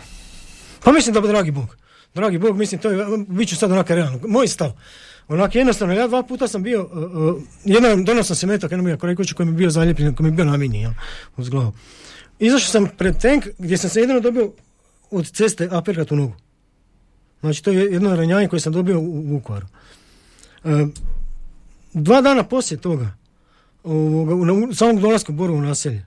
Pa mislim da bi dragi Bog. Dragi Bog, mislim, to je, bit ću sad onako realno. Moj stav. Onak jednostavno, ja dva puta sam bio, uh, uh, jedan donio sam se metak, jednom je kući koji mi je bio zaljepljen, koji mi je bio namijenjen, jel, uz glavu. Izašao sam pred tank gdje sam se jedino dobio od ceste aperkat u nogu. Znači, to je jedno ranjanje koje sam dobio u, u Vukovaru. Uh, dva dana poslije toga, ovoga, u, na, u samog dolaska u Borovo naselje,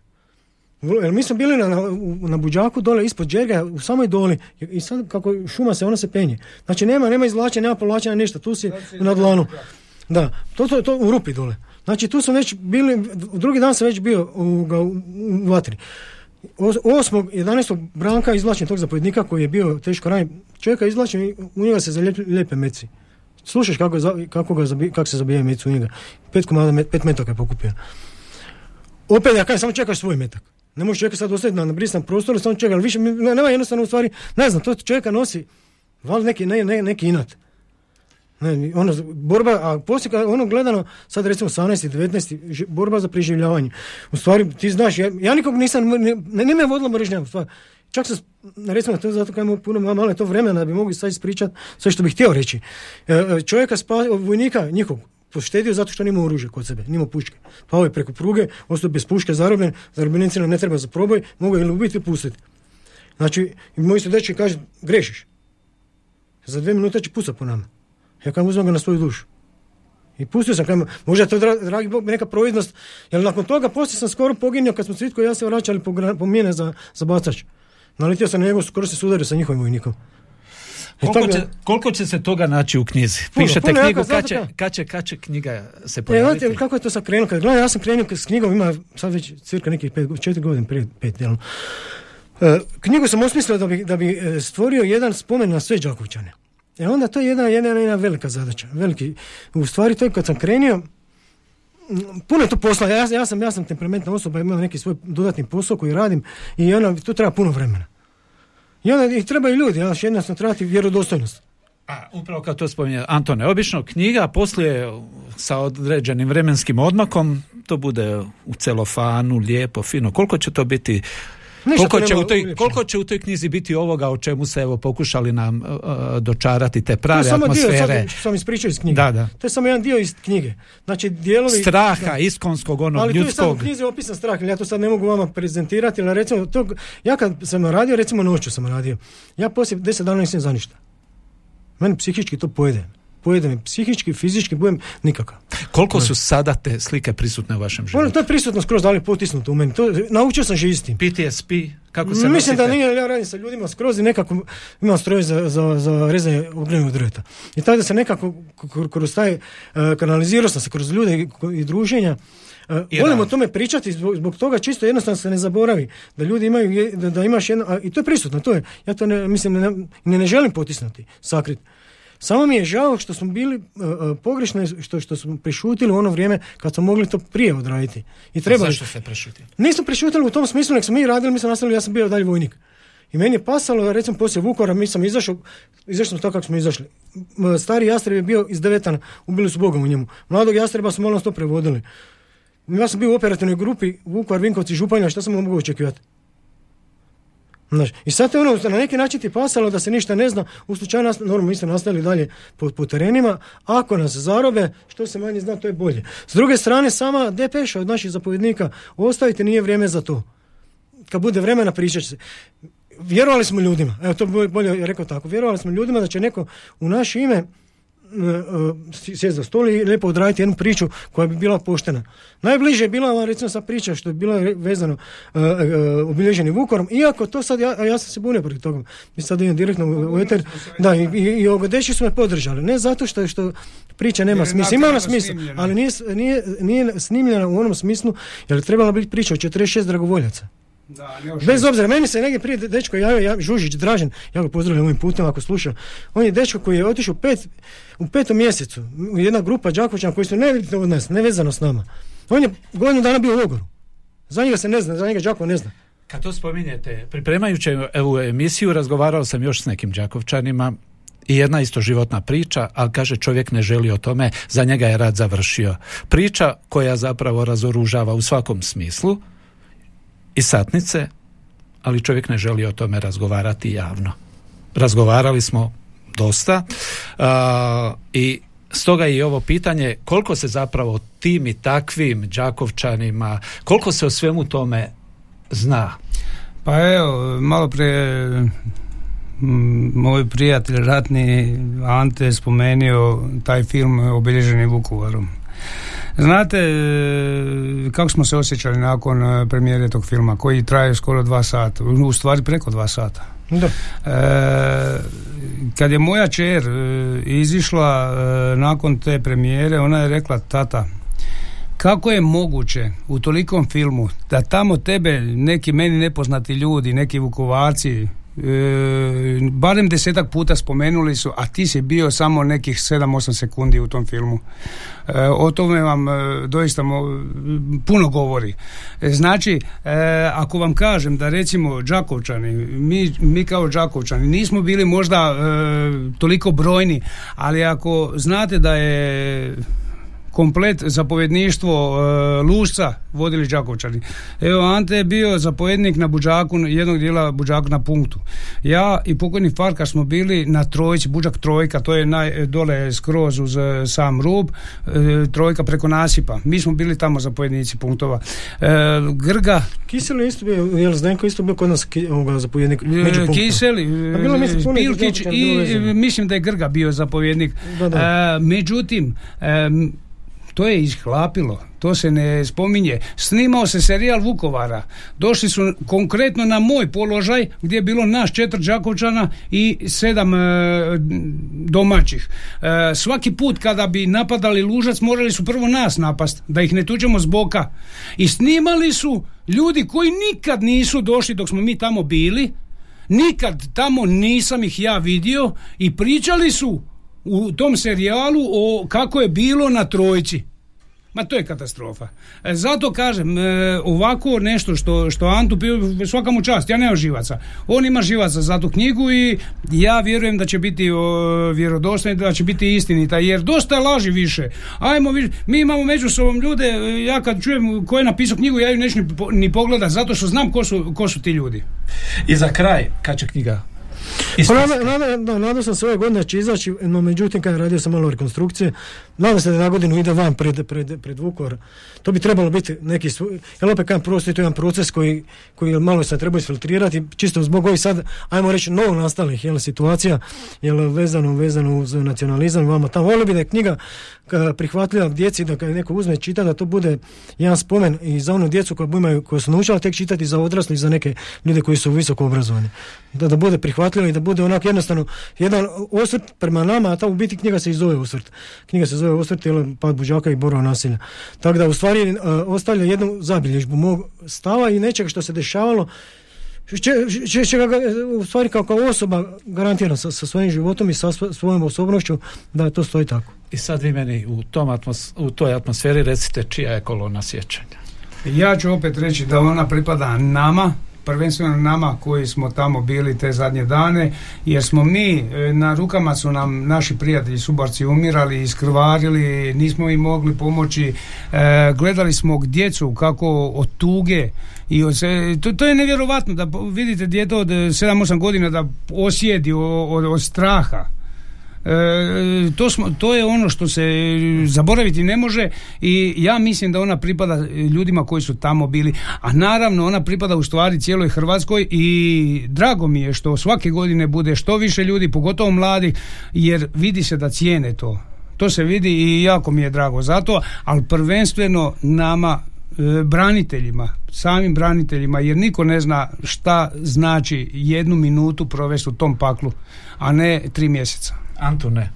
Jer mi smo bili na, na, na buđaku dole ispod džerga u samoj doli i sad kako šuma se, ona se penje. Znači nema, nema izvlačenja, nema povlačenja, ništa, tu si na dlanu. Da, to, to, to u rupi dole. Znači tu sam već bili, drugi dan sam već bio u, u, u vatri. Os- 8. 11. Branka izvlačen tog zapovjednika koji je bio teško ranjen. Čovjeka izvlačen i u njega se zalijepe meci. Slušaš kako, je kako, ga zabi, kako se zabije meci u njega. Pet komada, pet metaka je pokupio. Opet ja kažem, samo čekaš svoj metak. Ne možeš čovjeka sad ostaviti na brisanom prostoru, samo čeka, ali više nema jednostavno u stvari, ne znam, to čovjeka nosi, valjda neki, ne, ne, neki inat. Ne, ono, borba, a poslije ono gledano, sad recimo 18. 19. ži- borba za preživljavanje. U stvari, ti znaš, ja, ja nikog nisam, ne, ne, me vodila mržnja, u stvari. Čak sam, recimo, to zato kad puno malo to vremena da bi mogli sad ispričati sve što bih htio reći. E, e, čovjeka spa, vojnika njihov, poštedio zato što nima oružje kod sebe, nima puške. Pao je preko pruge, ostao bez puške, zarobljen, zarobljenicima ne treba za proboj, mogu ili ubiti ili pustiti. Znači, moji dečki kaže, grešiš. Za dvije minute će pucat po nama. Ja kam uzmem ga na svoju dušu. I pustio sam, kam, možda je to, dra- dragi Bog, neka providnost, jer nakon toga poslije sam skoro poginuo kad smo Cvitko i ja se vraćali po, po mine za, za bacač. Naletio sam na njegov, skoro se sudario sa njihovim vojnikom. Koliko će, koliko će se toga naći u knjizi? Puno, Pišete puno, knjigu, kad će, kad, će, kad će knjiga se E, pojaviti? znate, kako je to sad krenulo? Kad gledam, ja sam krenuo s knjigom, ima sad već cirka nekih pet, četiri godine prije pet, jel? E, knjigu sam osmislio da bi, da bi e, stvorio jedan spomen na sve Đakovčane. E onda to je jedna, jedna, jedna velika zadaća. Veliki, u stvari to je kad sam krenio, m, puno je tu posla, ja, ja, sam, ja sam temperamentna osoba, imam neki svoj dodatni posao koji radim i ono, tu treba puno vremena. I onda ih trebaju ljudi, ja jednostavno trebati vjerodostojnost. A, upravo kad to spominje Antone, obično knjiga poslije sa određenim vremenskim odmakom to bude u celofanu, lijepo, fino. Koliko će to biti koliko će, nema u toj, koliko će u toj knjizi biti ovoga o čemu se evo pokušali nam uh, dočarati te To je prave samo dio, atmosfere sad što sam ispričao iz knjige. Da, da. To je samo jedan dio iz knjige. Znači, dijelovi... straha, da. iskonskog, onog Ali tu je samo u ljudskog. knjizi opisan strah, ali ja to sad ne mogu vama prezentirati, ali recimo, to, ja kad sam radio, recimo noću sam radio, ja poslije deset dana nisam za ništa. Meni psihički to pojede. Pojede me psihički, fizički, budem nikakav. Koliko su sada te slike prisutne u vašem Ono, životu? to je prisutno skroz dalje potisnuto u meni. To, naučio sam živjeti s tim. PTSP, kako se Mislim da nije, ja radim sa ljudima skroz i nekako imam stroj za, za, za rezanje ognjenog drveta. I tako da se nekako kroz taj, uh, kanalizirao sam se kroz ljude i, i druženja. Uh, I volim o tome pričati zbog, zbog toga čisto jednostavno se ne zaboravi da ljudi imaju, da, da imaš jedno, a, i to je prisutno, to je, ja to ne, mislim, ne, ne, ne želim potisnuti, sakriti. Samo mi je žao što smo bili uh, uh, pogrešno, što, što smo prešutili u ono vrijeme kad smo mogli to prije odraditi. I trebali. Zašto ste prešutili? Nismo prešutili u tom smislu, nek smo mi radili, mi smo nastavili, ja sam bio dalje vojnik. I meni je pasalo, recimo poslije Vukovara, mi sam izašao, izašli smo tako kako smo izašli. Stari jastreb je bio iz devetana, ubili su Boga u njemu. Mladog jastreba su malo to prevodili. Ja sam bio u operativnoj grupi Vukovar, Vinkovci, Županja, šta sam mogao očekivati? Znaš, I sad te ono, na neki način ti pasalo da se ništa ne zna, u slučaju nas, normalno mi smo nastavili dalje po, po terenima, ako nas zarobe, što se manje zna, to je bolje. S druge strane, sama depeša od naših zapovjednika, ostavite, nije vrijeme za to. Kad bude vremena, pričat će se. Vjerovali smo ljudima, evo to bolje rekao tako, vjerovali smo ljudima da će neko u naše ime e, e, sjest za stol i lijepo odraditi jednu priču koja bi bila poštena. Najbliže je bila ova recimo sa priča što je bila vezano uh, uh, obilježeni Vukorom, iako to sad, ja, ja sam se bunio protiv toga. Mi sad idem direktno u, u eter, da, i, i, i ogodeši su me podržali. Ne zato što, što priča nema smisla, ima ona smisla, ali nije, nije, nije snimljena u onom smislu, jer je trebala biti priča o 46 dragovoljaca. Da, Bez obzira, meni se negdje prije dečko javio, ja, Žužić Dražen, ja ga pozdravljam ovim putem ako sluša, on je dečko koji je otišao pet, u petom mjesecu, u jedna grupa Đakovićana koji su nevidno od nas, nevezano s nama. On je godinu dana bio u logoru. Za njega se ne zna, za njega Đakovo ne zna. Kad to spominjete, pripremajući ovu emisiju razgovarao sam još s nekim Đakovčanima i jedna isto životna priča, ali kaže čovjek ne želi o tome, za njega je rad završio. Priča koja zapravo razoružava u svakom smislu, i satnice, ali čovjek ne želi o tome razgovarati javno. Razgovarali smo dosta a, i stoga i ovo pitanje koliko se zapravo tim i takvim Đakovčanima, koliko se o svemu tome zna? Pa evo, malo prije moj prijatelj ratni Ante spomenuo taj film Obilježeni Vukovarom. Znate e, kako smo se osjećali nakon e, premijere tog filma koji traje skoro dva sata, u stvari preko dva sata. Da. E, kad je moja čer e, izišla nakon te premijere, ona je rekla tata, kako je moguće u tolikom filmu da tamo tebe neki meni nepoznati ljudi, neki vukovarci, e, barem desetak puta spomenuli su, a ti si bio samo nekih 7-8 sekundi u tom filmu. E, o tome vam e, doista mo, puno govori. E, znači, e, ako vam kažem da recimo Đakovčani, mi, mi kao Đakovčani nismo bili možda e, toliko brojni, ali ako znate da je komplet zapovjedništvo e, Lušca vodili Đakovčani. Evo Ante je bio zapovjednik na Buđaku, jednog dijela Buđaku na punktu. Ja i pokojni Farka smo bili na trojici, Buđak trojka, to je naj, dole skroz uz e, sam rub, e, trojka preko nasipa. Mi smo bili tamo zapovjednici punktova. E, Grga... Kisel je isto bio, jel Zdenko isto bio kod nas ki, ovoga zapovjednik među punktom. Kisel, A bilo mislim puno Pilkić Đakovčana i mislim da je Grga bio zapovjednik. Da, da. E, međutim, e, to je ishlapilo, to se ne spominje. Snimao se serijal Vukovara. Došli su konkretno na moj položaj gdje je bilo naš četiri Đakovčana i sedam e, domaćih. E, svaki put kada bi napadali Lužac morali su prvo nas napast, da ih ne tučemo s boka. I snimali su ljudi koji nikad nisu došli dok smo mi tamo bili, nikad tamo nisam ih ja vidio i pričali su u tom serijalu o kako je bilo na trojci. Ma to je katastrofa. E, zato kažem, e, ovako nešto što, što Antu pio, svaka mu čast, ja nemam živaca. On ima živaca za tu knjigu i ja vjerujem da će biti vjerodostojni, da će biti istinita, jer dosta laži više. Ajmo, mi imamo među sobom ljude, e, ja kad čujem ko je napisao knjigu, ja ju neću ni pogledat, zato što znam ko su, ko su ti ljudi. I za kraj, kad će knjiga? Pa nada, nada, da, nadao sam se ove godine će izaći, no međutim kad radio sam malo rekonstrukcije, nadam se da na godinu ide van pred, pred, pred Vukovar. To bi trebalo biti neki, svoj- jel opet kažem, prosto to je jedan proces koji, koji malo se treba isfiltrirati, čisto zbog ovih sad, ajmo reći, novo nastalih jel, situacija, jel, vezano, vezano uz nacionalizam, vama tamo. Volio bi da je knjiga prihvatljiva djeci, da kad neko uzme čita, da to bude jedan spomen i za onu djecu koja, imaju, koja su naučila tek čitati za odrasli i za neke ljude koji su visoko obrazovani. Da, da bude prihvatljivo i da bude onako jednostavno jedan osvrt prema nama, a ta u biti knjiga se i zove osvrt. Knjiga se zove osvrt ili pad buđaka i borova nasilja. Tako da u stvari uh, ostavlja jednu zabilježbu mog stava i nečega što se dešavalo će, će ga u stvari kao, kao osoba garantira sa, sa svojim životom i sa svojom osobnošću da to stoji tako. I sad vi meni u, tom atmos, u toj atmosferi recite čija je kolona sjećanja. Ja ću opet reći da ona pripada nama, prvenstveno nama koji smo tamo bili te zadnje dane, jer smo mi, e, na rukama su nam naši prijatelji subarci umirali, iskrvarili, nismo im mogli pomoći, e, gledali smo djecu kako od tuge i to, to je nevjerovatno da vidite djeto od 7-8 godina da osjedi od, od straha. E, to, smo, to je ono što se zaboraviti ne može i ja mislim da ona pripada ljudima koji su tamo bili, a naravno ona pripada u stvari cijeloj Hrvatskoj i drago mi je što svake godine bude što više ljudi, pogotovo mladih, jer vidi se da cijene to. To se vidi i jako mi je drago zato, ali prvenstveno nama e, braniteljima, samim braniteljima, jer niko ne zna šta znači jednu minutu provesti u tom paklu, a ne tri mjeseca. Antune.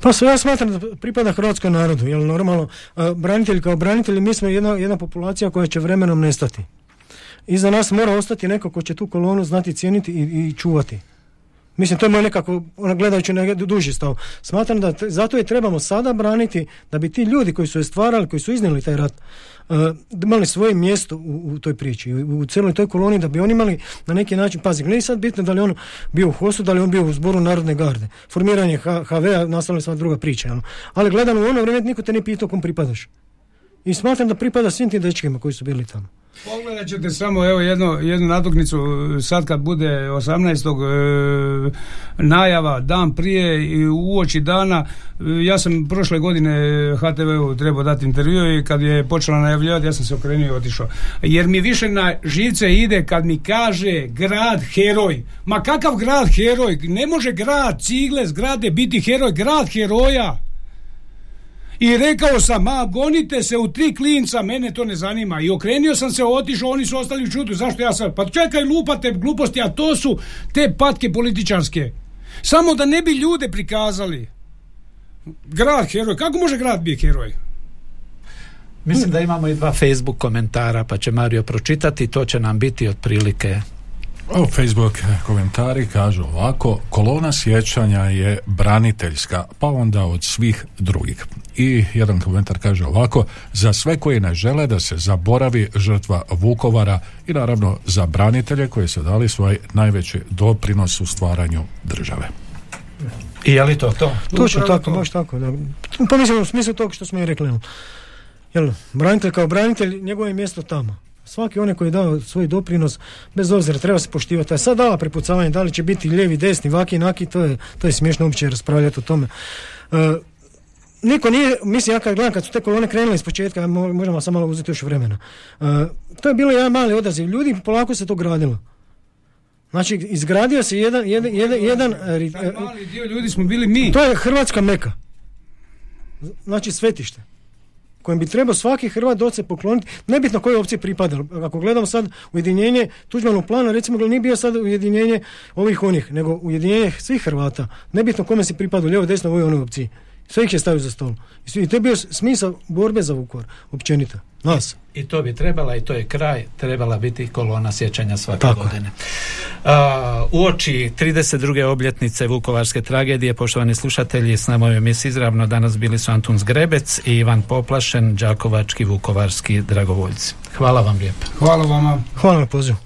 Pa sve ja smatram da pripada hrvatskom narodu, jer normalno branitelji kao branitelji mi smo jedna, jedna populacija koja će vremenom nestati. Iza nas mora ostati neko ko će tu kolonu znati cijeniti i, i čuvati. Mislim, to je moj nekako, ona gledajući na duži stav. Smatram da zato je trebamo sada braniti da bi ti ljudi koji su je stvarali, koji su iznijeli taj rat, imali svoje mjesto u, u toj priči, u, u cijeloj toj koloniji, da bi oni imali na neki način, pazi, nije sad bitno da li on bio u hostu, da li on bio u zboru Narodne garde. Formiranje HV-a nastavila sva druga priča. Ali gledano u ono vrijeme niko te ne pitao kom pripadaš. I smatram da pripada svim tim dečkima koji su bili tamo. Pogledat ćete samo evo jedno, jednu natuknicu sad kad bude 18. E, najava dan prije i uoči dana e, ja sam prošle godine HTV-u trebao dati intervju i kad je počela najavljivati ja sam se okrenuo i otišao. Jer mi više na živce ide kad mi kaže grad heroj. Ma kakav grad heroj? Ne može grad cigle zgrade biti heroj grad heroja i rekao sam, ma gonite se u tri klinca, mene to ne zanima. I okrenio sam se, otišao, oni su ostali u čudu. Zašto ja sam? Pa čekaj, lupate gluposti, a to su te patke političarske. Samo da ne bi ljude prikazali. Grad heroj. Kako može grad biti heroj? Mislim da imamo i dva Facebook komentara, pa će Mario pročitati, to će nam biti otprilike o, Facebook komentari kažu ovako, kolona sjećanja je braniteljska, pa onda od svih drugih. I jedan komentar kaže ovako, za sve koji ne žele da se zaboravi žrtva Vukovara i naravno za branitelje koji su dali svoj najveći doprinos u stvaranju države. I je li to to? Točno tako, baš tako. Da. Pa mislim u smislu tog što smo i rekli. Jel, branitelj kao branitelj, njegovo je mjesto tamo svaki onaj koji je dao svoj doprinos, bez obzira treba se poštivati. A sad dala prepucavanje, da li će biti lijevi, desni, vaki, naki, to je, to je smiješno uopće raspravljati o tome. E, niko nije, mislim ja kad gledam kad su te kolone krenule iz početka, možemo samo malo uzeti još vremena. E, to je bilo jedan mali odaziv. Ljudi, polako se to gradilo. Znači, izgradio se jedan... jedan, jedan, jedan mali dio ljudi smo bili mi. To je Hrvatska meka. Znači, svetište kojem bi trebao svaki Hrvat doći se pokloniti, nebitno kojoj opciji pripada. Ako gledamo sad ujedinjenje Tuđmanov plana, recimo nije bio sad ujedinjenje ovih onih, nego ujedinjenje svih Hrvata. Nebitno kome se pripada, lijevo, desno, ovoj onoj opciji. Sve ih je stavio za stol. I to je bio smisao borbe za Vukovar, općenito. Nas. I, to bi trebala, i to je kraj, trebala biti kolona sjećanja svake Tako godine. Uh, u oči 32. obljetnice Vukovarske tragedije, poštovani slušatelji, s nama je emisiji izravno danas bili su Antun Zgrebec i Ivan Poplašen, Đakovački, Vukovarski dragovoljci. Hvala vam lijepo. Hvala vama. Hvala na pozivu.